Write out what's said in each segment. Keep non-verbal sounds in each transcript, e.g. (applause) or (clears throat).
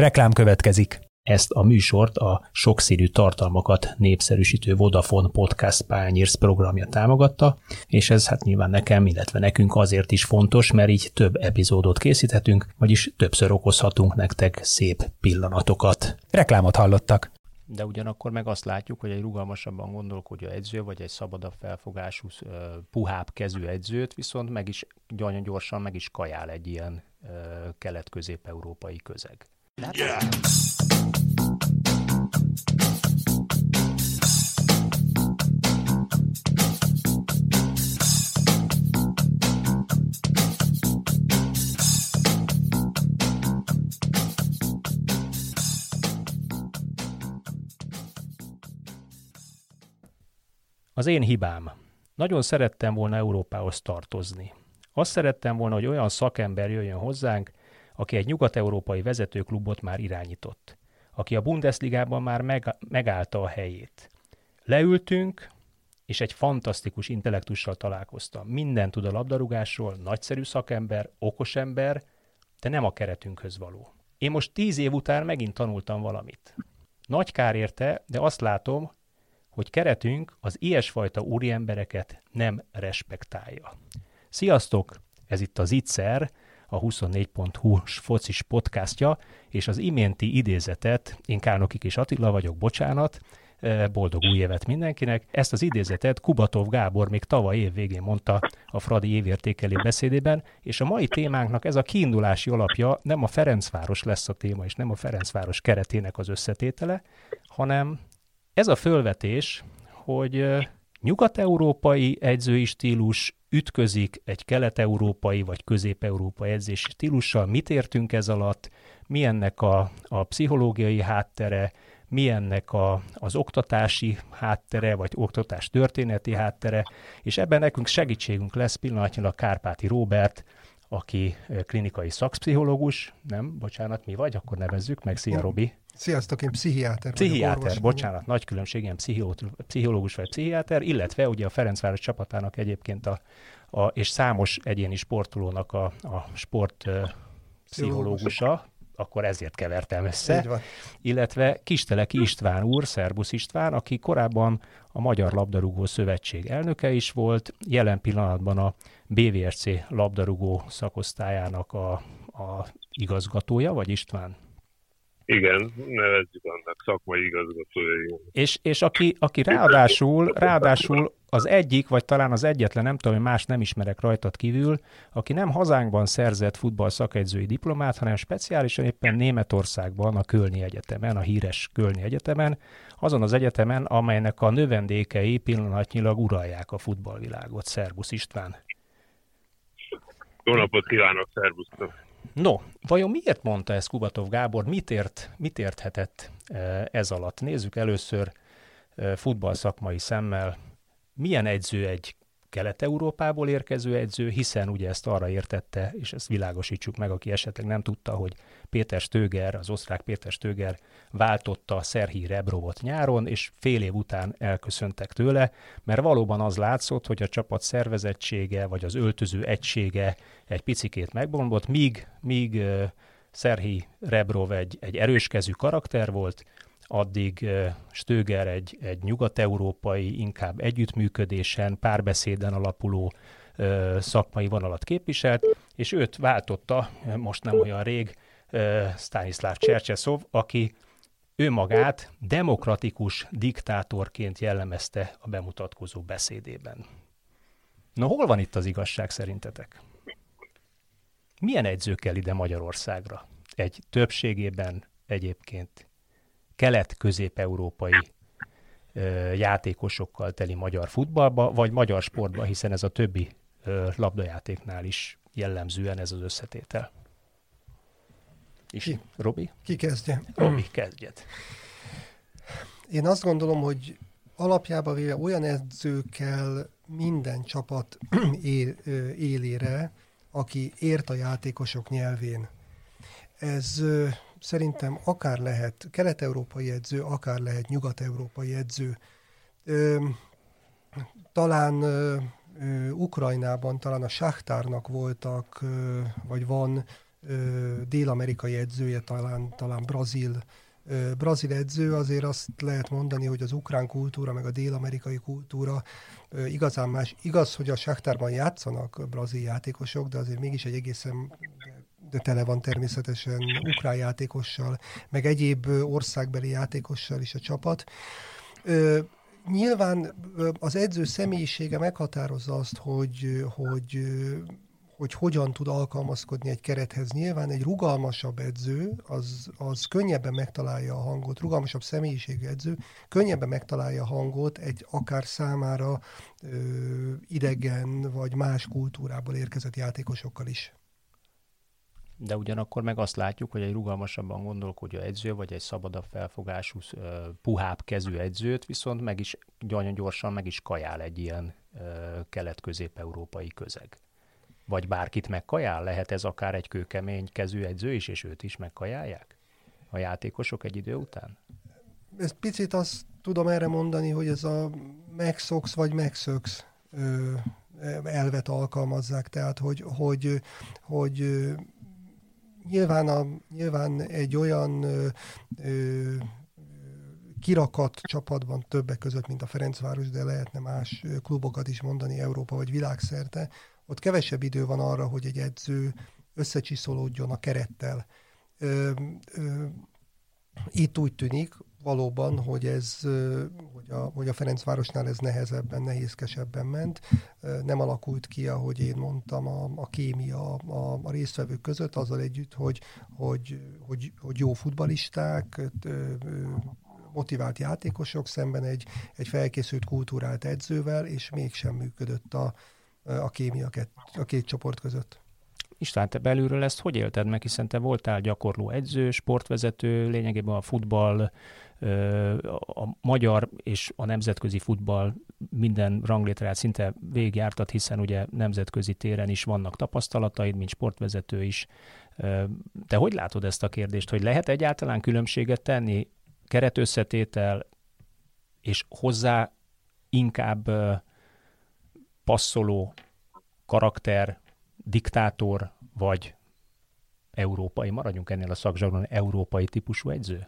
Reklám következik. Ezt a műsort a sokszínű tartalmakat népszerűsítő Vodafone Podcast Pányérsz programja támogatta, és ez hát nyilván nekem, illetve nekünk azért is fontos, mert így több epizódot készíthetünk, vagyis többször okozhatunk nektek szép pillanatokat. Reklámot hallottak. De ugyanakkor meg azt látjuk, hogy egy rugalmasabban gondolkodó edző, vagy egy szabadabb felfogású, puhább kezű edzőt viszont meg is nagyon gyorsan meg is kajál egy ilyen kelet-közép-európai közeg. Yeah. Az én hibám. Nagyon szerettem volna Európához tartozni. Azt szerettem volna, hogy olyan szakember jöjjön hozzánk, aki egy nyugat-európai vezetőklubot már irányított, aki a Bundesligában már meg, megállta a helyét. Leültünk, és egy fantasztikus intellektussal találkoztam. Minden tud a labdarúgásról, nagyszerű szakember, okos ember, de nem a keretünkhöz való. Én most tíz év után megint tanultam valamit. Nagy kár érte, de azt látom, hogy keretünk az ilyesfajta úriembereket nem respektálja. Sziasztok! Ez itt az Itzer, a 24.hu-s focis podcastja, és az iménti idézetet, én Kárnokik és Attila vagyok, bocsánat, e, boldog új évet mindenkinek. Ezt az idézetet Kubatov Gábor még tavaly év végén mondta a Fradi évértékelő beszédében, és a mai témánknak ez a kiindulási alapja nem a Ferencváros lesz a téma, és nem a Ferencváros keretének az összetétele, hanem ez a fölvetés, hogy nyugat-európai edzői stílus ütközik egy kelet-európai vagy közép-európai edzési stílussal. Mit értünk ez alatt? Mi a, a pszichológiai háttere? Mi ennek a, az oktatási háttere, vagy oktatás történeti háttere? És ebben nekünk segítségünk lesz pillanatnyilag Kárpáti Róbert, aki klinikai szakpszichológus, nem, bocsánat, mi vagy, akkor nevezzük meg, szia Robi. Sziasztok, én pszichiáter Pszichiáter, vagyok, bocsánat, nagy különbség, ilyen pszichológus vagy pszichiáter, illetve ugye a Ferencváros csapatának egyébként a, a és számos egyéni sportolónak a, a sport pszichológusa, akkor ezért kevertem össze. Illetve Kisteleki István úr, Szerbusz István, aki korábban a Magyar Labdarúgó Szövetség elnöke is volt, jelen pillanatban a BVSC labdarúgó szakosztályának a, a igazgatója, vagy István? Igen, nevezzük annak szakmai igazgatója. És, és aki, aki ráadásul, ráadásul az egyik, vagy talán az egyetlen, nem tudom, hogy más nem ismerek rajtad kívül, aki nem hazánkban szerzett futball szakegyzői diplomát, hanem speciálisan éppen Németországban, a Kölni Egyetemen, a híres Kölni Egyetemen, azon az egyetemen, amelynek a növendékei pillanatnyilag uralják a futballvilágot. Szerbusz István! Jó napot kívánok, szervusztok! No, vajon miért mondta ezt Kubatov Gábor, mit, ért, mit érthetett e, ez alatt? Nézzük először e, futball szakmai szemmel, milyen edző egy Kelet-Európából érkező edző, hiszen ugye ezt arra értette, és ezt világosítsuk meg, aki esetleg nem tudta, hogy Péter Stöger, az osztrák Péter Stöger váltotta Szerhi Rebrovot nyáron, és fél év után elköszöntek tőle, mert valóban az látszott, hogy a csapat szervezettsége, vagy az öltöző egysége egy picikét megbombott, míg, míg Szerhi Rebrov egy, egy erőskezű karakter volt, addig Stöger egy, egy nyugat-európai, inkább együttműködésen, párbeszéden alapuló szakmai vonalat képviselt, és őt váltotta most nem olyan rég Stanislav Csercseszov, aki ő magát demokratikus diktátorként jellemezte a bemutatkozó beszédében. Na hol van itt az igazság szerintetek? Milyen edző kell ide Magyarországra? Egy többségében egyébként kelet-közép-európai játékosokkal teli magyar futballba, vagy magyar sportba, hiszen ez a többi labdajátéknál is jellemzően ez az összetétel. És ki? Robi? Ki kezdje? Robi, kezdjed. Én azt gondolom, hogy alapjában véve olyan edző kell minden csapat (clears throat) él, élére, aki ért a játékosok nyelvén. Ez szerintem akár lehet kelet-európai edző, akár lehet nyugat-európai edző. Ö, talán ö, Ukrajnában, talán a Sachtárnak voltak, ö, vagy van dél-amerikai edzője, talán, talán brazil, brazil edző, azért azt lehet mondani, hogy az ukrán kultúra, meg a dél-amerikai kultúra igazán más. Igaz, hogy a Sáktárban játszanak brazil játékosok, de azért mégis egy egészen de tele van természetesen ukrán játékossal, meg egyéb országbeli játékossal is a csapat. Nyilván az edző személyisége meghatározza azt, hogy, hogy hogy hogyan tud alkalmazkodni egy kerethez. Nyilván egy rugalmasabb edző, az, az könnyebben megtalálja a hangot, rugalmasabb személyiségű edző, könnyebben megtalálja a hangot egy akár számára ö, idegen vagy más kultúrából érkezett játékosokkal is. De ugyanakkor meg azt látjuk, hogy egy rugalmasabban gondolkodó edző, vagy egy szabadabb felfogású, puhább kezű edzőt viszont meg is nagyon gyorsan meg is kajál egy ilyen kelet-közép-európai közeg. Vagy bárkit megkajál? Lehet ez akár egy kőkemény kezű edző is, és őt is megkajálják? A játékosok egy idő után? Ez picit azt tudom erre mondani, hogy ez a megszoksz vagy megszöksz elvet alkalmazzák, tehát hogy, hogy, hogy nyilván, a, nyilván egy olyan ö, ö, kirakat csapatban többek között, mint a Ferencváros, de lehetne más klubokat is mondani Európa vagy világszerte, ott kevesebb idő van arra, hogy egy edző összecsiszolódjon a kerettel. Ö, ö, itt úgy tűnik valóban, hogy ez, hogy a, hogy a Ferencvárosnál ez nehezebben, nehézkesebben ment. Nem alakult ki, ahogy én mondtam, a, a kémia a, a résztvevők között, azzal együtt, hogy, hogy, hogy, hogy jó futbalisták, motivált játékosok szemben egy, egy felkészült kultúrált edzővel, és mégsem működött a, a kémia a két csoport között. István, te belülről ezt hogy élted meg, hiszen te voltál gyakorló edző, sportvezető, lényegében a futball, a magyar és a nemzetközi futball minden ranglétrát szinte végigjártat, hiszen ugye nemzetközi téren is vannak tapasztalataid, mint sportvezető is. Te hogy látod ezt a kérdést, hogy lehet egyáltalán különbséget tenni keretösszetétel és hozzá inkább passzoló karakter, diktátor vagy európai, maradjunk ennél a szakzsargon, európai típusú edző?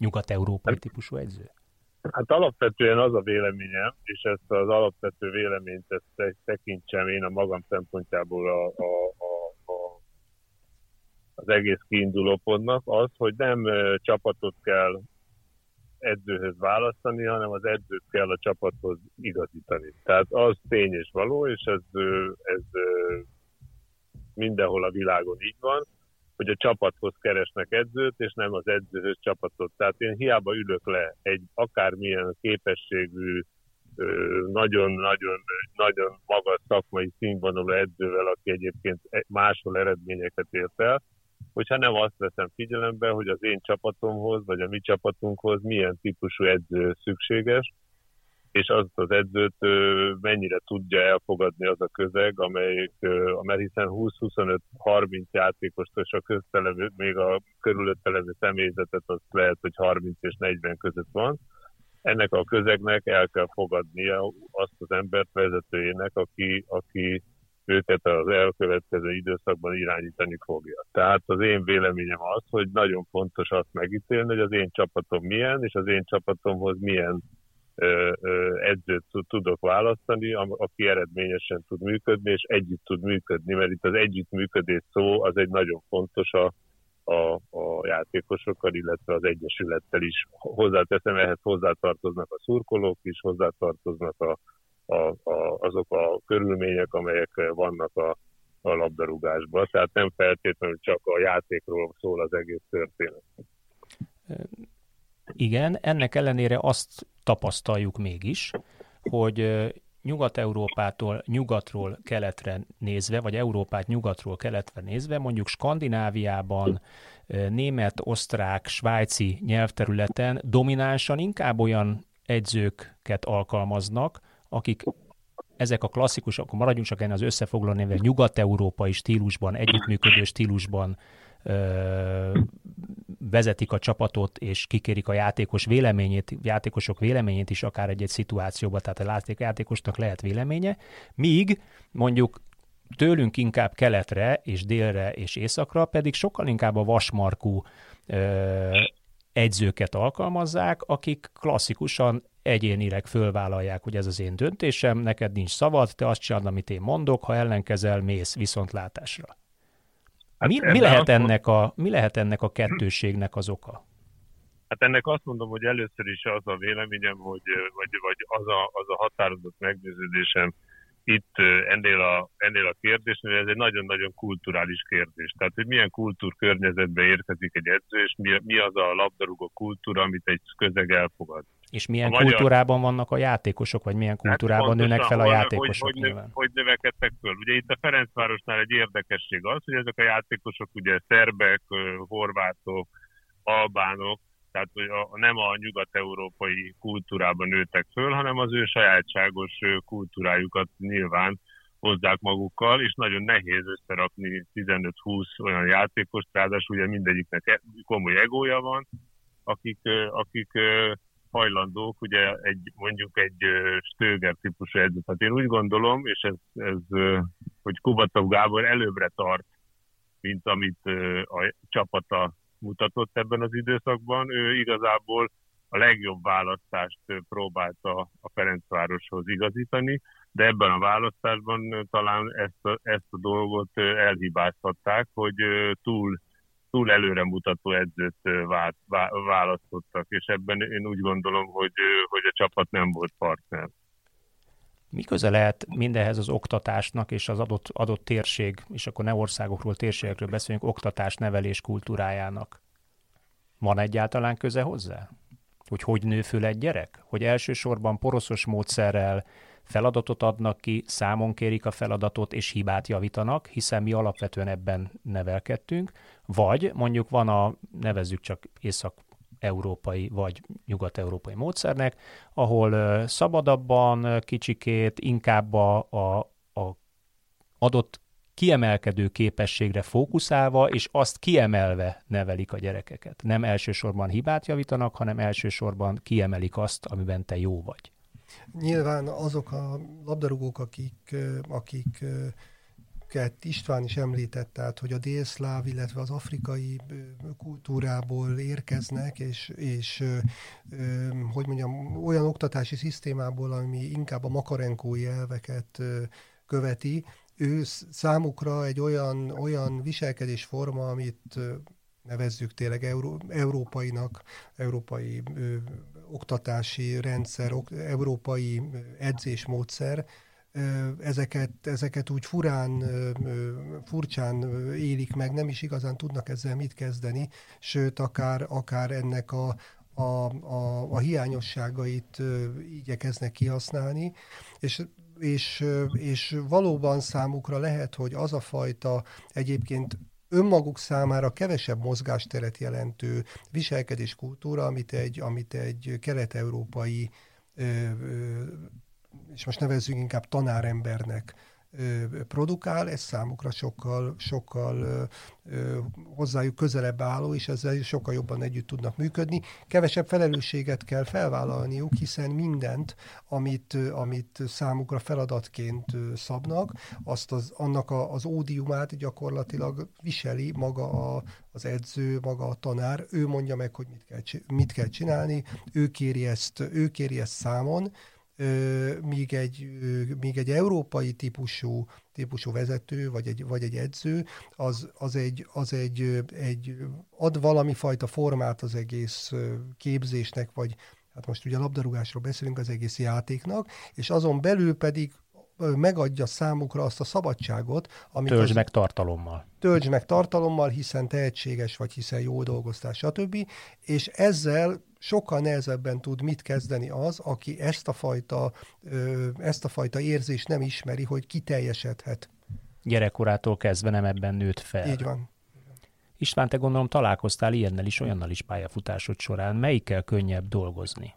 Nyugat-európai típusú edző? Hát alapvetően az a véleményem, és ezt az alapvető véleményt ezt tekintsem én a magam szempontjából a, a, a, a, az egész kiinduló pontnak, az, hogy nem csapatot kell edzőhöz választani, hanem az edzőt kell a csapathoz igazítani. Tehát az tény és való, és ez, ez mindenhol a világon így van, hogy a csapathoz keresnek edzőt, és nem az edzőhöz csapatot. Tehát én hiába ülök le egy akármilyen képességű, nagyon-nagyon nagyon magas szakmai színvonalú edzővel, aki egyébként e, máshol eredményeket ért el, hogyha nem azt veszem figyelembe, hogy az én csapatomhoz, vagy a mi csapatunkhoz milyen típusú edző szükséges, és azt az edzőt mennyire tudja elfogadni az a közeg, amelyik, mert hiszen 20-25-30 játékost és a köztelevő, még a körülötte személyzetet az lehet, hogy 30 és 40 között van. Ennek a közegnek el kell fogadnia azt az embert vezetőjének, aki, aki őket az elkövetkező időszakban irányítani fogja. Tehát az én véleményem az, hogy nagyon fontos azt megítélni, hogy az én csapatom milyen, és az én csapatomhoz milyen edzőt tudok választani, aki eredményesen tud működni, és együtt tud működni, mert itt az együttműködés szó az egy nagyon fontos a, a, a játékosokkal, illetve az egyesülettel is. Hozzáteszem, ehhez hozzátartoznak a szurkolók is, hozzátartoznak a a, a, azok a körülmények, amelyek vannak a, a labdarúgásban. Tehát nem feltétlenül csak a játékról szól az egész történet. Igen, ennek ellenére azt tapasztaljuk mégis, hogy Nyugat-Európától nyugatról keletre nézve, vagy Európát nyugatról keletre nézve, mondjuk Skandináviában, német, osztrák, svájci nyelvterületen dominánsan inkább olyan edzőket alkalmaznak, akik ezek a klasszikus, akkor maradjunk csak ennél az összefoglaló néven, nyugat-európai stílusban, együttműködő stílusban vezetik a csapatot, és kikérik a játékos véleményét, játékosok véleményét is akár egy-egy szituációba, tehát a játékosnak lehet véleménye, míg mondjuk tőlünk inkább keletre és délre és északra pedig sokkal inkább a vasmarkú ö, egyzőket alkalmazzák, akik klasszikusan egyénileg fölvállalják, hogy ez az én döntésem, neked nincs szavad, te azt csinálod, amit én mondok, ha ellenkezel, mész viszontlátásra. Hát mi, mi, lehet ennek a, mi lehet ennek a kettőségnek az oka? Hát ennek azt mondom, hogy először is az a véleményem, hogy, vagy, vagy az, a, az a határozott meggyőződésem itt ennél a, ennél a kérdésnél, ez egy nagyon-nagyon kulturális kérdés. Tehát, hogy milyen kultúrkörnyezetbe érkezik egy edző, és mi, mi az a labdarúgó kultúra, amit egy közeg elfogad. És milyen a kultúrában magyar... vannak a játékosok, vagy milyen hát kultúrában hát nőnek fel a játékosok? Hogy, hogy, hogy növekedtek föl? Ugye itt a Ferencvárosnál egy érdekesség az, hogy ezek a játékosok ugye szerbek, horvátok, albánok, tehát hogy a, nem a nyugat-európai kultúrában nőttek föl, hanem az ő sajátságos kultúrájukat nyilván hozzák magukkal, és nagyon nehéz összerakni 15-20 olyan játékost, ráadásul ugye mindegyiknek e, komoly egója van, akik, akik hajlandók, ugye egy, mondjuk egy Stöger típusú edző. Tehát én úgy gondolom, és ez, ez hogy Kubatov Gábor előbbre tart, mint amit a csapata mutatott ebben az időszakban. Ő igazából a legjobb választást próbálta a Ferencvároshoz igazítani, de ebben a választásban talán ezt a, ezt a dolgot elhibáztatták, hogy túl, túl előremutató edzőt választottak, és ebben én úgy gondolom, hogy, hogy a csapat nem volt partner. Mi köze lehet mindenhez az oktatásnak és az adott, adott térség, és akkor ne országokról, térségekről beszélünk, oktatás, nevelés kultúrájának? Van egyáltalán köze hozzá? Hogy hogy nő föl egy gyerek? Hogy elsősorban poroszos módszerrel feladatot adnak ki, számon kérik a feladatot, és hibát javítanak, hiszen mi alapvetően ebben nevelkedtünk, vagy mondjuk van a, nevezzük csak észak európai vagy nyugat-európai módszernek, ahol szabadabban, kicsikét, inkább a, a, a adott kiemelkedő képességre fókuszálva, és azt kiemelve nevelik a gyerekeket. Nem elsősorban hibát javítanak, hanem elsősorban kiemelik azt, amiben te jó vagy. Nyilván azok a labdarúgók, akik, akik amiket István is említett, tehát hogy a délszláv, illetve az afrikai kultúrából érkeznek, és, és hogy mondjam, olyan oktatási szisztémából, ami inkább a makarenkói elveket követi, ő számukra egy olyan, olyan viselkedésforma, amit nevezzük tényleg euró, európainak, európai ö, oktatási rendszer, ok, európai edzésmódszer, ezeket, ezeket úgy furán, furcsán élik meg, nem is igazán tudnak ezzel mit kezdeni, sőt, akár, akár ennek a, a, a, a hiányosságait igyekeznek kihasználni, és és, és valóban számukra lehet, hogy az a fajta egyébként önmaguk számára kevesebb mozgásteret jelentő viselkedéskultúra, amit egy, amit egy kelet-európai és most nevezzük inkább tanárembernek produkál, ez számukra sokkal, sokkal hozzájuk közelebb álló, és ezzel sokkal jobban együtt tudnak működni. Kevesebb felelősséget kell felvállalniuk, hiszen mindent, amit, amit számukra feladatként szabnak, azt az, annak a, az ódiumát gyakorlatilag viseli maga a, az edző, maga a tanár, ő mondja meg, hogy mit kell, mit kell csinálni, ő kéri ezt, ő kéri ezt számon, míg egy, míg egy európai típusú, típusú vezető, vagy egy, vagy egy edző, az, az, egy, az egy, egy, ad valami fajta formát az egész képzésnek, vagy hát most ugye labdarúgásról beszélünk az egész játéknak, és azon belül pedig megadja számukra azt a szabadságot, amit... Töltsd meg tartalommal. Töltsd meg tartalommal, hiszen tehetséges vagy, hiszen jó dolgoztál, stb. És ezzel sokkal nehezebben tud mit kezdeni az, aki ezt a fajta, ezt a fajta érzést nem ismeri, hogy kiteljesedhet. Gyerekkorától kezdve nem ebben nőtt fel. Így van. István, te gondolom találkoztál ilyennel is, olyannal is pályafutásod során. Melyikkel könnyebb dolgozni?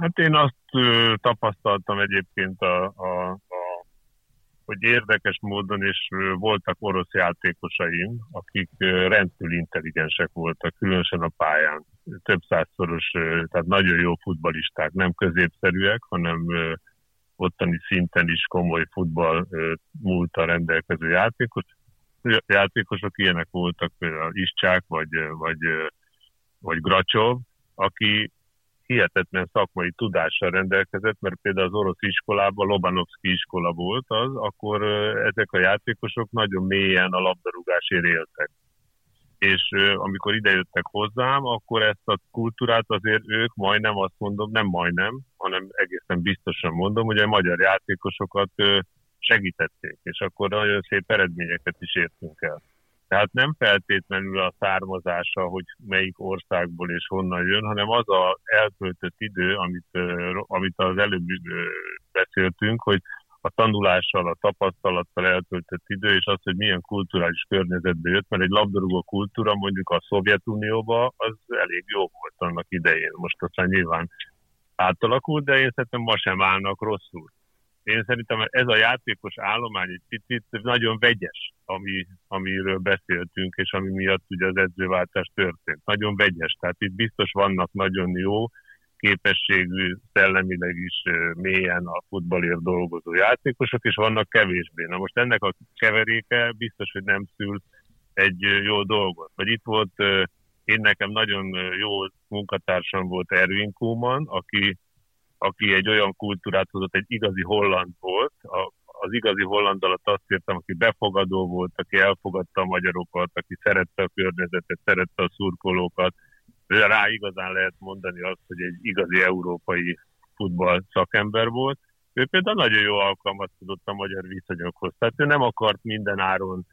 Hát én azt ö, tapasztaltam egyébként, a, a, a, hogy érdekes módon, és voltak orosz játékosaim, akik rendkívül intelligensek voltak, különösen a pályán. Több százszoros, tehát nagyon jó futbalisták, nem középszerűek, hanem ottani szinten is komoly futball múlta rendelkező játékos, játékosok, ilyenek voltak például Iscsák vagy, vagy, vagy Gracsov, aki hihetetlen szakmai tudással rendelkezett, mert például az orosz iskolában, Lobanovszki iskola volt az, akkor ezek a játékosok nagyon mélyen a labdarúgásért éltek. És amikor idejöttek hozzám, akkor ezt a kultúrát azért ők majdnem azt mondom, nem majdnem, hanem egészen biztosan mondom, hogy a magyar játékosokat segítették, és akkor nagyon szép eredményeket is értünk el. Tehát nem feltétlenül a származása, hogy melyik országból és honnan jön, hanem az a eltöltött idő, amit, amit az előbb beszéltünk, hogy a tanulással, a tapasztalattal eltöltött idő, és az, hogy milyen kulturális környezetbe jött, mert egy labdarúgó kultúra mondjuk a Szovjetunióban az elég jó volt annak idején. Most aztán nyilván átalakult, de én szerintem ma sem állnak rosszul én szerintem ez a játékos állomány egy picit nagyon vegyes, ami, amiről beszéltünk, és ami miatt ugye az edzőváltás történt. Nagyon vegyes, tehát itt biztos vannak nagyon jó képességű, szellemileg is mélyen a futballért dolgozó játékosok, és vannak kevésbé. Na most ennek a keveréke biztos, hogy nem szül egy jó dolgot. Vagy itt volt, én nekem nagyon jó munkatársam volt Erwin Kuhlmann, aki aki egy olyan kultúrát hozott, egy igazi holland volt. A, az igazi holland alatt azt értem, aki befogadó volt, aki elfogadta a magyarokat, aki szerette a környezetet, szerette a szurkolókat. Rá igazán lehet mondani azt, hogy egy igazi európai futball szakember volt. Ő például nagyon jó alkalmazkodott a magyar viszonyokhoz. Tehát ő nem akart minden áron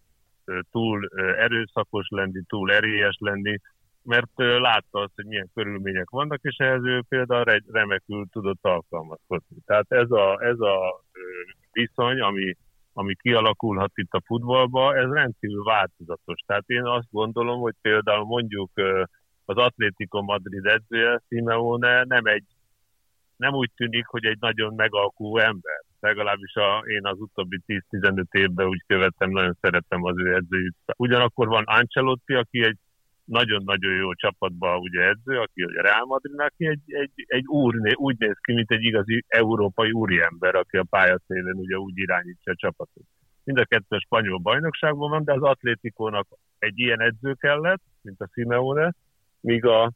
túl erőszakos lenni, túl erélyes lenni, mert látta azt, hogy milyen körülmények vannak, és ehhez ő például remekül tudott alkalmazkodni. Tehát ez a, ez a viszony, ami, ami kialakulhat itt a futballba, ez rendkívül változatos. Tehát én azt gondolom, hogy például mondjuk az Atlético Madrid edzője, Simeone nem egy nem úgy tűnik, hogy egy nagyon megalkú ember. Legalábbis a, én az utóbbi 10-15 évben úgy követtem, nagyon szeretem az ő edzőjét. Ugyanakkor van Ancelotti, aki egy nagyon-nagyon jó csapatban ugye edző, aki a Real Madridnak egy, egy, egy úr, úgy néz ki, mint egy igazi európai úriember, aki a pályaszélen ugye úgy irányítja a csapatot. Mind a kettő spanyol bajnokságban van, de az Atlétikónak egy ilyen edző kellett, mint a Simeone, míg a,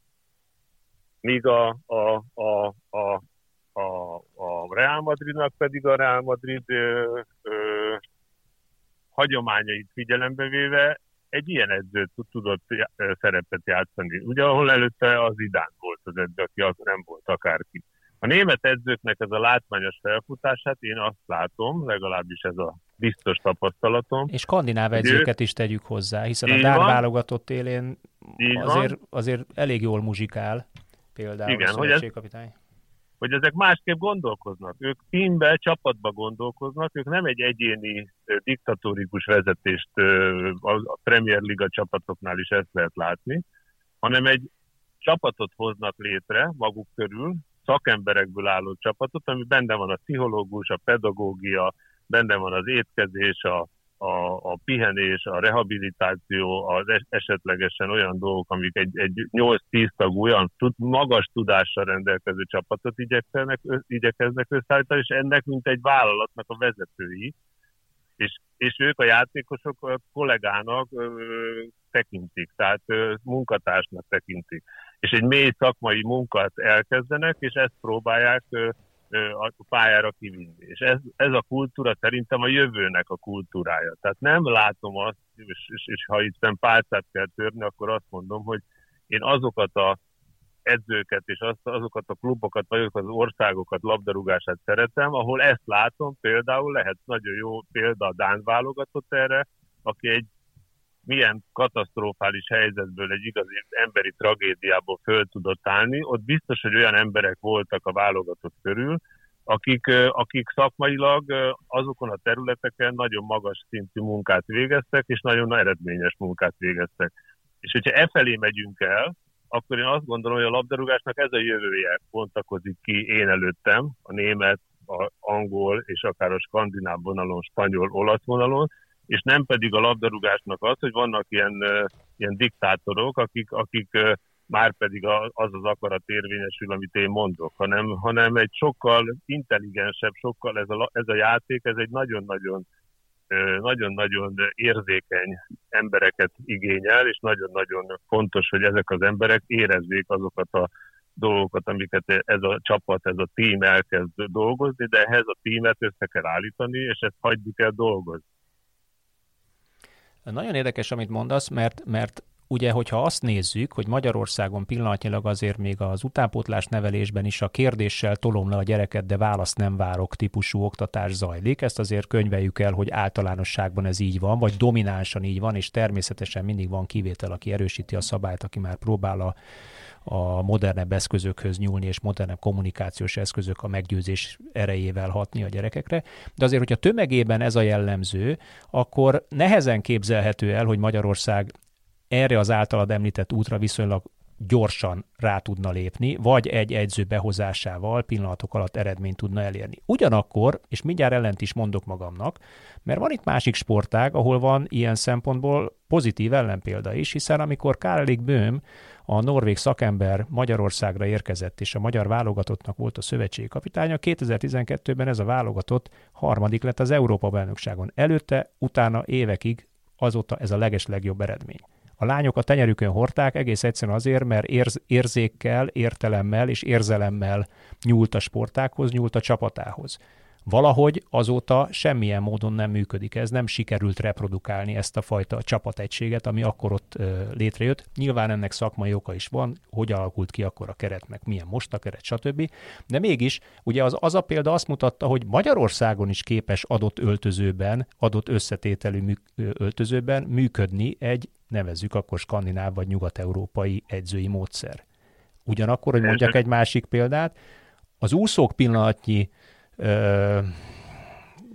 míg a, a, a, a, a, a Real Madridnak pedig a Real Madrid ö, ö, hagyományait figyelembe véve egy ilyen edző tudott szerepet játszani. Ugye, ahol előtte az Idán volt az edző, aki az nem volt akárki. A német edzőknek ez a látványos felfutását én azt látom, legalábbis ez a biztos tapasztalatom. És skandináv edzőket is tegyük hozzá, hiszen a Dán válogatott élén azért, azért elég jól muzsikál, például Igen, a hogy ez, hogy ezek másképp gondolkoznak. Ők teambe, csapatba gondolkoznak, ők nem egy egyéni diktatórikus vezetést a Premier Liga csapatoknál is ezt lehet látni, hanem egy csapatot hoznak létre maguk körül, szakemberekből álló csapatot, ami benne van a pszichológus, a pedagógia, benne van az étkezés, a, a, a pihenés, a rehabilitáció, az esetlegesen olyan dolgok, amik egy, egy 8-10 tagú olyan tud, magas tudással rendelkező csapatot igyekeznek, igyekeznek összeállítani, és ennek mint egy vállalatnak a vezetői, és, és ők a játékosok a kollégának ö, tekintik, tehát ö, munkatársnak tekintik. És egy mély szakmai munkát elkezdenek, és ezt próbálják ö, a pályára kivinni. És ez, ez a kultúra szerintem a jövőnek a kultúrája. Tehát nem látom azt, és, és, és ha itt pálcát kell törni, akkor azt mondom, hogy én azokat a edzőket és azt, azokat a klubokat, vagy az országokat, labdarúgását szeretem, ahol ezt látom, például lehet nagyon jó példa a Dán válogatott erre, aki egy milyen katasztrofális helyzetből egy igazi emberi tragédiából föl tudott állni, ott biztos, hogy olyan emberek voltak a válogatott körül, akik, akik szakmailag azokon a területeken nagyon magas szintű munkát végeztek, és nagyon eredményes munkát végeztek. És hogyha e felé megyünk el, akkor én azt gondolom, hogy a labdarúgásnak ez a jövője bontakozik ki én előttem, a német, a angol és akár a skandináv vonalon, spanyol, olasz vonalon, és nem pedig a labdarúgásnak az, hogy vannak ilyen, ilyen diktátorok, akik, akik már pedig az az akarat érvényesül, amit én mondok, hanem, hanem egy sokkal intelligensebb, sokkal ez a, ez a játék, ez egy nagyon-nagyon nagyon-nagyon érzékeny embereket igényel, és nagyon-nagyon fontos, hogy ezek az emberek érezzék azokat a dolgokat, amiket ez a csapat, ez a tím elkezd dolgozni, de ehhez a tímet össze kell állítani, és ezt hagyjuk el dolgozni. Nagyon érdekes, amit mondasz, mert, mert ugye, hogyha azt nézzük, hogy Magyarországon pillanatnyilag azért még az utánpótlás nevelésben is a kérdéssel tolom le a gyereket, de választ nem várok típusú oktatás zajlik, ezt azért könyveljük el, hogy általánosságban ez így van, vagy dominánsan így van, és természetesen mindig van kivétel, aki erősíti a szabályt, aki már próbál a a modernebb eszközökhöz nyúlni, és modernebb kommunikációs eszközök a meggyőzés erejével hatni a gyerekekre. De azért, hogyha tömegében ez a jellemző, akkor nehezen képzelhető el, hogy Magyarország erre az általad említett útra viszonylag gyorsan rá tudna lépni, vagy egy edző behozásával pillanatok alatt eredményt tudna elérni. Ugyanakkor, és mindjárt ellent is mondok magamnak, mert van itt másik sportág, ahol van ilyen szempontból pozitív ellenpélda is, hiszen amikor Kárelik Böhm, a norvég szakember Magyarországra érkezett, és a magyar válogatottnak volt a szövetségi kapitánya, 2012-ben ez a válogatott harmadik lett az Európa bajnokságon. Előtte, utána évekig azóta ez a leges legjobb eredmény. A lányok a tenyerükön hordták egész egyszerűen azért, mert érz, érzékkel, értelemmel és érzelemmel nyúlt a sportákhoz, nyúlt a csapatához. Valahogy azóta semmilyen módon nem működik ez, nem sikerült reprodukálni ezt a fajta csapategységet, ami akkor ott létrejött. Nyilván ennek szakmai oka is van, hogy alakult ki akkor a keret, meg milyen most a keret, stb. De mégis, ugye az, az a példa azt mutatta, hogy Magyarországon is képes adott öltözőben, adott összetételű mű, öltözőben működni egy, nevezzük akkor skandináv vagy nyugat-európai edzői módszer. Ugyanakkor, hogy mondjak egy másik példát, az úszók pillanatnyi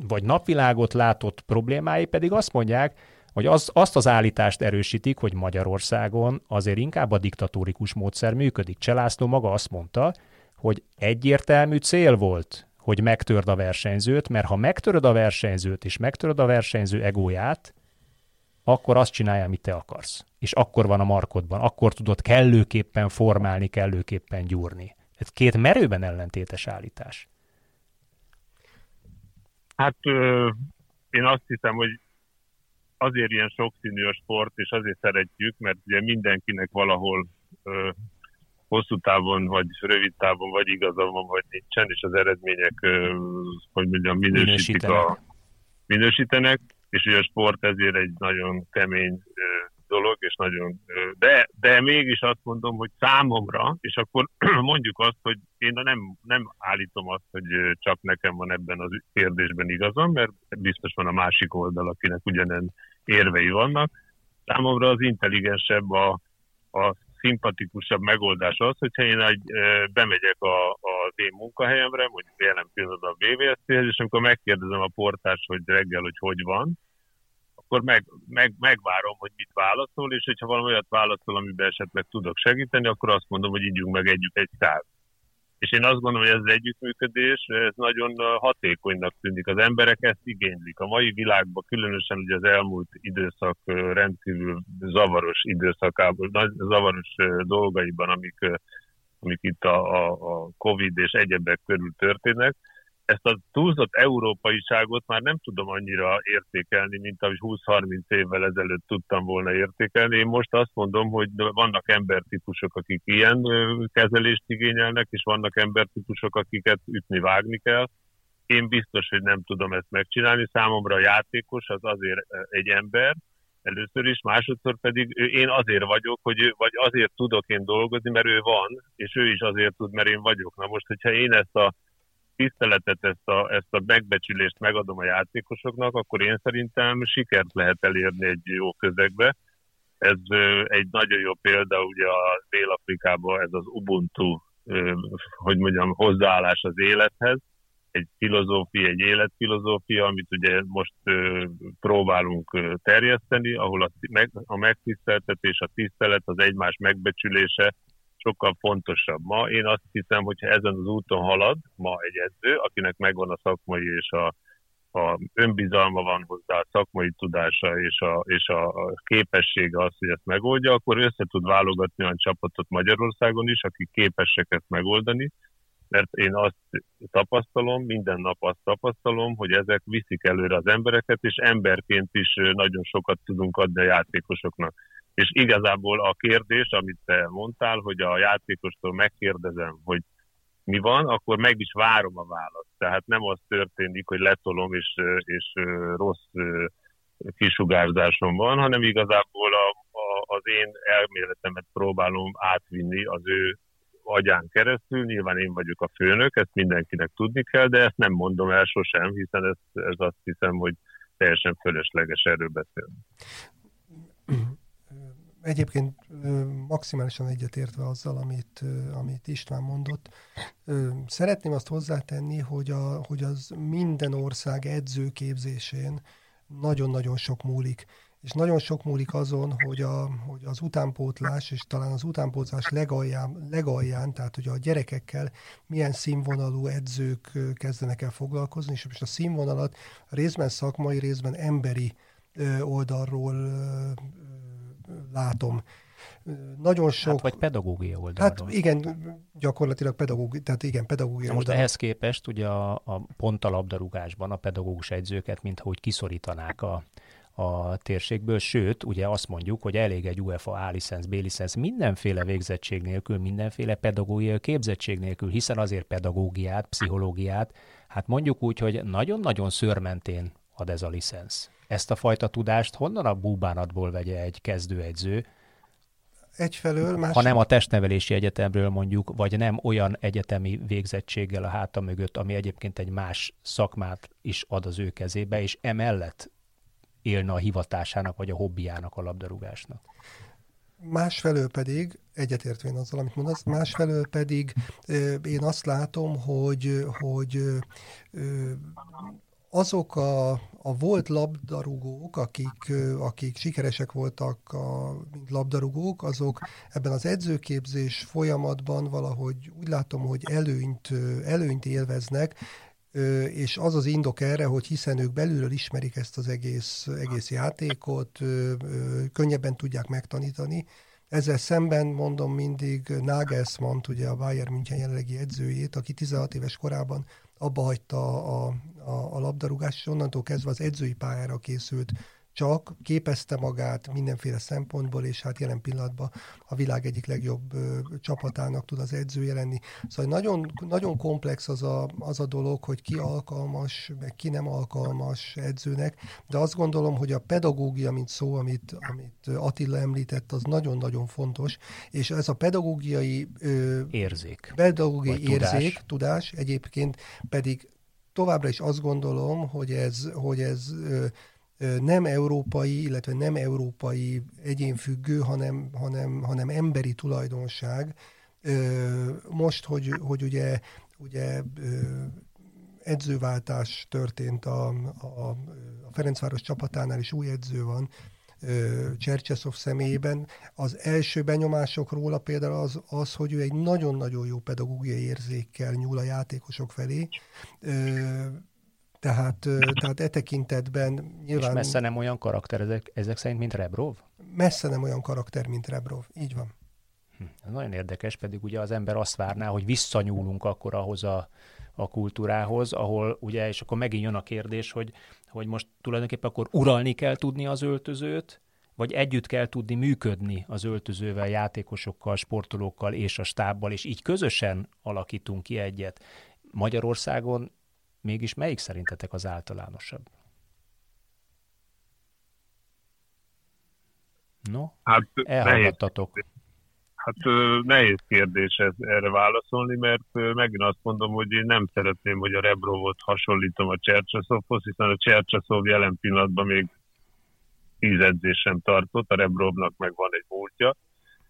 vagy napvilágot látott problémái pedig azt mondják, hogy az, azt az állítást erősítik, hogy Magyarországon azért inkább a diktatórikus módszer működik. Cselászló maga azt mondta, hogy egyértelmű cél volt, hogy megtörd a versenyzőt, mert ha megtöröd a versenyzőt, és megtöröd a versenyző egóját, akkor azt csinálja, amit te akarsz. És akkor van a markodban, akkor tudod kellőképpen formálni, kellőképpen gyúrni. Ez két merőben ellentétes állítás. Hát én azt hiszem, hogy azért ilyen sokszínű a sport, és azért szeretjük, mert ugye mindenkinek valahol ö, hosszú távon, vagy rövid távon, vagy igaza van, vagy nincsen, és az eredmények, ö, hogy mondjam, minősítik minősítenek. a minősítenek, és ugye a sport ezért egy nagyon kemény ö, dolog, és nagyon, de, de mégis azt mondom, hogy számomra, és akkor (clears throat) mondjuk azt, hogy én nem, nem állítom azt, hogy csak nekem van ebben az kérdésben igazam, mert biztos van a másik oldal, akinek ugyanen érvei vannak. Számomra az intelligensebb, a, a szimpatikusabb megoldás az, hogyha én egy, bemegyek a, az én munkahelyemre, mondjuk jelen pillanatban a VVSZ-hez, és amikor megkérdezem a portást, hogy reggel, hogy hogy van, akkor meg, meg, megvárom, hogy mit válaszol, és hogyha valami olyat válaszol, amiben esetleg tudok segíteni, akkor azt mondom, hogy ígyunk meg együtt egy kávét. És én azt gondolom, hogy ez az együttműködés, ez nagyon hatékonynak tűnik. Az emberek ezt igénylik. A mai világban, különösen ugye az elmúlt időszak rendkívül zavaros időszakában, nagy zavaros dolgaiban, amik, amik itt a, a, a Covid és egyebek körül történnek, ezt a túlzott európaiságot már nem tudom annyira értékelni, mint ahogy 20-30 évvel ezelőtt tudtam volna értékelni. Én most azt mondom, hogy vannak embertípusok, akik ilyen kezelést igényelnek, és vannak embertípusok, akiket ütni-vágni kell. Én biztos, hogy nem tudom ezt megcsinálni. Számomra a játékos az azért egy ember, először is, másodszor pedig én azért vagyok, hogy vagy azért tudok én dolgozni, mert ő van, és ő is azért tud, mert én vagyok. Na most, hogyha én ezt a tiszteletet, ezt a, ezt a megbecsülést megadom a játékosoknak, akkor én szerintem sikert lehet elérni egy jó közegbe. Ez egy nagyon jó példa, ugye a Dél-Afrikában ez az Ubuntu, hogy mondjam, hozzáállás az élethez, egy filozófia, egy életfilozófia, amit ugye most próbálunk terjeszteni, ahol a, a megtiszteltetés, a tisztelet, az egymás megbecsülése, sokkal fontosabb. Ma én azt hiszem, hogyha ezen az úton halad ma egy edző, akinek megvan a szakmai és a, a önbizalma van hozzá, a szakmai tudása és a, és a képessége az, hogy ezt megoldja, akkor össze tud válogatni olyan csapatot Magyarországon is, akik képesek ezt megoldani, mert én azt tapasztalom, minden nap azt tapasztalom, hogy ezek viszik előre az embereket, és emberként is nagyon sokat tudunk adni a játékosoknak. És igazából a kérdés, amit te mondtál, hogy a játékostól megkérdezem, hogy mi van, akkor meg is várom a választ. Tehát nem az történik, hogy letolom és, és rossz kisugárzásom van, hanem igazából a, a, az én elméletemet próbálom átvinni az ő agyán keresztül. Nyilván én vagyok a főnök, ezt mindenkinek tudni kell, de ezt nem mondom el sosem, hiszen ez, ez azt hiszem, hogy teljesen fölösleges erről beszélni. Egyébként maximálisan egyetértve azzal, amit, amit István mondott. Szeretném azt hozzátenni, hogy, a, hogy az minden ország edzőképzésén nagyon-nagyon sok múlik. És nagyon sok múlik azon, hogy, a, hogy az utánpótlás, és talán az utánpótlás legalján, legalján, tehát hogy a gyerekekkel milyen színvonalú edzők kezdenek el foglalkozni, és a színvonalat részben szakmai, részben emberi oldalról látom. Nagyon hát, sok... Hát, vagy pedagógia oldalról. Hát igen, gyakorlatilag pedagógia, tehát igen, pedagógia Na most oldalról. ehhez képest ugye a, a pont a labdarúgásban a pedagógus edzőket, mintha úgy kiszorítanák a, a térségből, sőt, ugye azt mondjuk, hogy elég egy UEFA A-licensz, B-licensz mindenféle végzettség nélkül, mindenféle pedagógiai képzettség nélkül, hiszen azért pedagógiát, pszichológiát, hát mondjuk úgy, hogy nagyon-nagyon szörmentén ad ez a licensz ezt a fajta tudást honnan a búbánatból vegye egy kezdőegyző, egyfelől, más... Ha nem a testnevelési egyetemről mondjuk, vagy nem olyan egyetemi végzettséggel a háta mögött, ami egyébként egy más szakmát is ad az ő kezébe, és emellett élne a hivatásának, vagy a hobbiának a labdarúgásnak. Másfelől pedig, egyetértvén azzal, amit mondasz, másfelől pedig én azt látom, hogy, hogy azok a, a volt labdarúgók, akik, akik sikeresek voltak, a, mint labdarúgók, azok ebben az edzőképzés folyamatban valahogy úgy látom, hogy előnyt, előnyt élveznek, és az az indok erre, hogy hiszen ők belülről ismerik ezt az egész, egész játékot, könnyebben tudják megtanítani. Ezzel szemben mondom mindig Nagelsmann, ugye a Bayern München jelenlegi edzőjét, aki 16 éves korában abba hagyta a, a, a labdarúgás, és onnantól kezdve az edzői pályára készült csak képezte magát mindenféle szempontból, és hát jelen pillanatban a világ egyik legjobb ö, csapatának tud az edzője lenni. Szóval nagyon, nagyon komplex az a, az a dolog, hogy ki alkalmas, meg ki nem alkalmas edzőnek, de azt gondolom, hogy a pedagógia, mint szó, amit, amit Attila említett, az nagyon-nagyon fontos, és ez a pedagógiai ö, érzék, pedagógiai érzék, tudás. tudás egyébként pedig továbbra is azt gondolom, hogy ez, hogy ez ö, nem európai, illetve nem európai egyénfüggő, hanem, hanem, hanem emberi tulajdonság. Most, hogy, hogy ugye, ugye edzőváltás történt a, a, a Ferencváros csapatánál is új edző van, Csercseszov személyében. Az első benyomások róla például az, az, hogy ő egy nagyon-nagyon jó pedagógiai érzékkel nyúl a játékosok felé. Tehát, tehát e tekintetben nyilván... És messze nem olyan karakter ezek, ezek szerint, mint Rebrov? Messze nem olyan karakter, mint Rebrov, így van. Hm, ez nagyon érdekes, pedig ugye az ember azt várná, hogy visszanyúlunk akkor ahhoz a, a kultúrához, ahol ugye, és akkor megint jön a kérdés, hogy, hogy most tulajdonképpen akkor uralni kell tudni az öltözőt, vagy együtt kell tudni működni az öltözővel, játékosokkal, sportolókkal és a stábbal, és így közösen alakítunk ki egyet. Magyarországon Mégis melyik szerintetek az általánosabb? No, hát, elhallgattatok. Nehéz, hát nehéz kérdés ez, erre válaszolni, mert megint azt mondom, hogy én nem szeretném, hogy a Rebrovot hasonlítom a Csercsaszovhoz, hiszen a Csercsaszov jelen pillanatban még tíz edzés sem tartott, a Rebrovnak meg van egy múltja,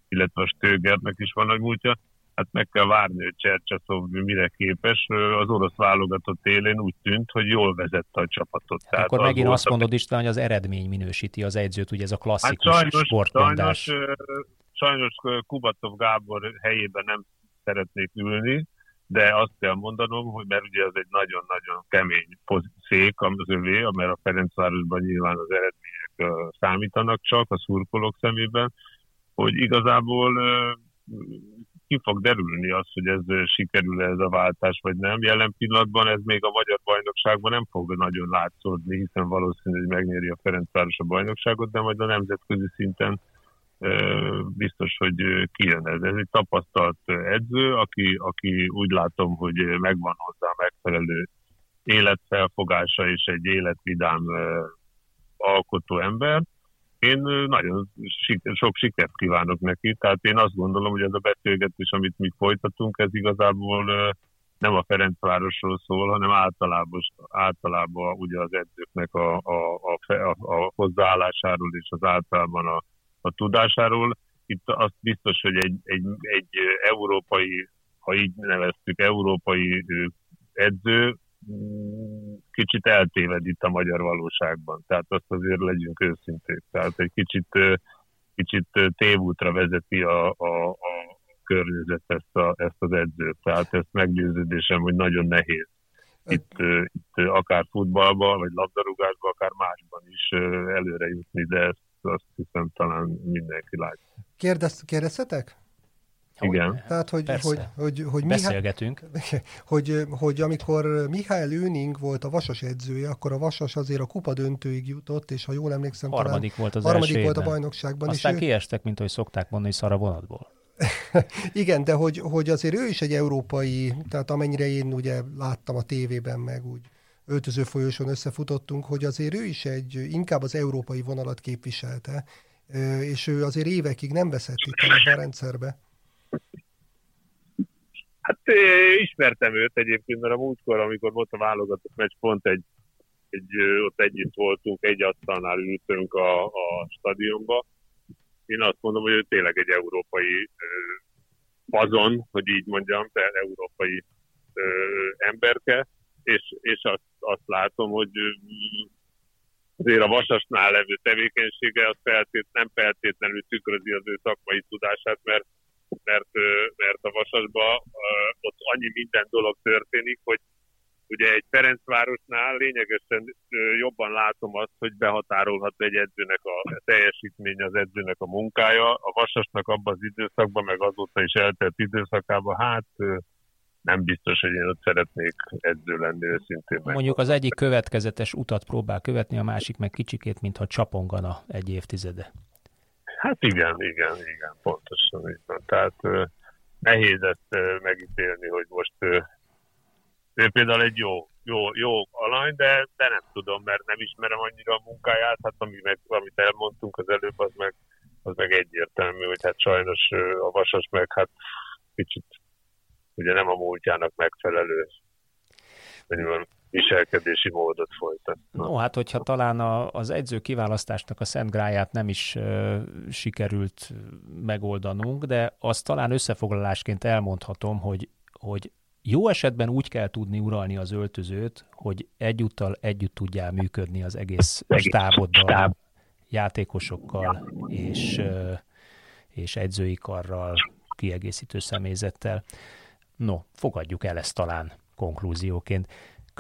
illetve a Stögernek is van egy múltja, hát meg kell várni, hogy Csercsaszov mire képes. Az orosz válogatott élén úgy tűnt, hogy jól vezette a csapatot. Hát Tehát akkor megint azt mondod István, hogy az eredmény minősíti az edzőt, ugye ez a klasszikus hát sajnos, sportmondás. Sajnos, sajnos Kubatov Gábor helyében nem szeretnék ülni, de azt kell mondanom, hogy mert ugye ez egy nagyon-nagyon kemény szék az övé, mert a Ferencvárosban nyilván az eredmények számítanak csak a szurkolók szemében, hogy igazából ki fog derülni az, hogy ez sikerül ez a váltás, vagy nem. Jelen pillanatban ez még a magyar bajnokságban nem fog nagyon látszódni, hiszen valószínű, hogy megnyeri a Ferencváros a bajnokságot, de majd a nemzetközi szinten biztos, hogy kijön ez. Ez egy tapasztalt edző, aki, aki úgy látom, hogy megvan hozzá megfelelő életfelfogása és egy életvidám alkotó ember. Én nagyon sok sikert kívánok neki, tehát én azt gondolom, hogy ez a beszélgetés, amit mi folytatunk, ez igazából nem a Ferencvárosról szól, hanem általában, általában ugye az edzőknek a, a, a, a, hozzáállásáról és az általában a, a tudásáról. Itt azt biztos, hogy egy, egy, egy európai, ha így neveztük, európai edző mm, kicsit eltéved itt a magyar valóságban. Tehát azt azért legyünk őszinték. Tehát egy kicsit, kicsit tévútra vezeti a, a, a környezet ezt, a, ezt az edzőt. Tehát ezt meggyőződésem, hogy nagyon nehéz itt, itt akár futballban, vagy labdarúgásban, akár másban is előre jutni, de ezt azt hiszem talán mindenki látja. Kérdez, kérdezhetek? Igen. Tehát, hogy, Persze. hogy, hogy, hogy Beszélgetünk. Mihály, (laughs) hogy, hogy amikor Mihály Lőning volt a Vasas edzője, akkor a Vasas azért a kupa döntőig jutott, és ha jól emlékszem, harmadik talán volt az harmadik volt a bajnokságban. Aztán és kiestek, mint ahogy szokták mondani, szar a vonatból. (laughs) Igen, de hogy, hogy azért ő is egy európai, tehát amennyire én ugye láttam a tévében, meg úgy öltöző folyosón összefutottunk, hogy azért ő is egy, inkább az európai vonalat képviselte, és ő azért évekig nem veszett itt a rendszerbe. Hát ismertem őt egyébként, mert a múltkor, amikor volt a válogatott meccs, pont egy, egy, ott együtt voltunk, egy asztalnál ültünk a, a stadionba. Én azt mondom, hogy ő tényleg egy európai fazon, hogy így mondjam, tehát európai ö, emberke, és, és azt, azt látom, hogy azért a vasasnál levő tevékenysége az feltét, nem feltétlenül tükrözi az ő szakmai tudását, mert, mert, mert a vasasban ott annyi minden dolog történik, hogy ugye egy Ferencvárosnál lényegesen jobban látom azt, hogy behatárolhat egy edzőnek a teljesítmény, az edzőnek a munkája. A Vasasnak abban az időszakban, meg azóta is eltelt időszakában, hát nem biztos, hogy én ott szeretnék edző lenni őszintén. Mondjuk az egyik következetes utat próbál követni, a másik meg kicsikét, mintha csapongana egy évtizede. Hát igen, igen, igen, pontosan így van. Tehát nehéz ezt megítélni, hogy most ő például egy jó, jó, jó alany, de, de nem tudom, mert nem ismerem annyira a munkáját, hát ami meg, amit elmondtunk az előbb, az meg, az meg egyértelmű, hogy hát sajnos a Vasas meg hát kicsit ugye nem a múltjának megfelelő viselkedési módot folytat. No, hát hogyha talán a, az edző kiválasztásnak a szent gráját nem is uh, sikerült megoldanunk, de azt talán összefoglalásként elmondhatom, hogy, hogy jó esetben úgy kell tudni uralni az öltözőt, hogy egyúttal együtt tudjál működni az egész stáboddal, stáb. játékosokkal és, és edzői karral, kiegészítő személyzettel. No, fogadjuk el ezt talán konklúzióként.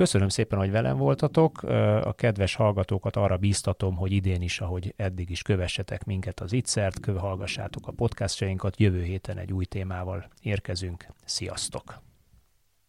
Köszönöm szépen, hogy velem voltatok. A kedves hallgatókat arra bíztatom, hogy idén is, ahogy eddig is kövessetek minket az Ittszert, hallgassátok a podcastjainkat. Jövő héten egy új témával érkezünk. Sziasztok!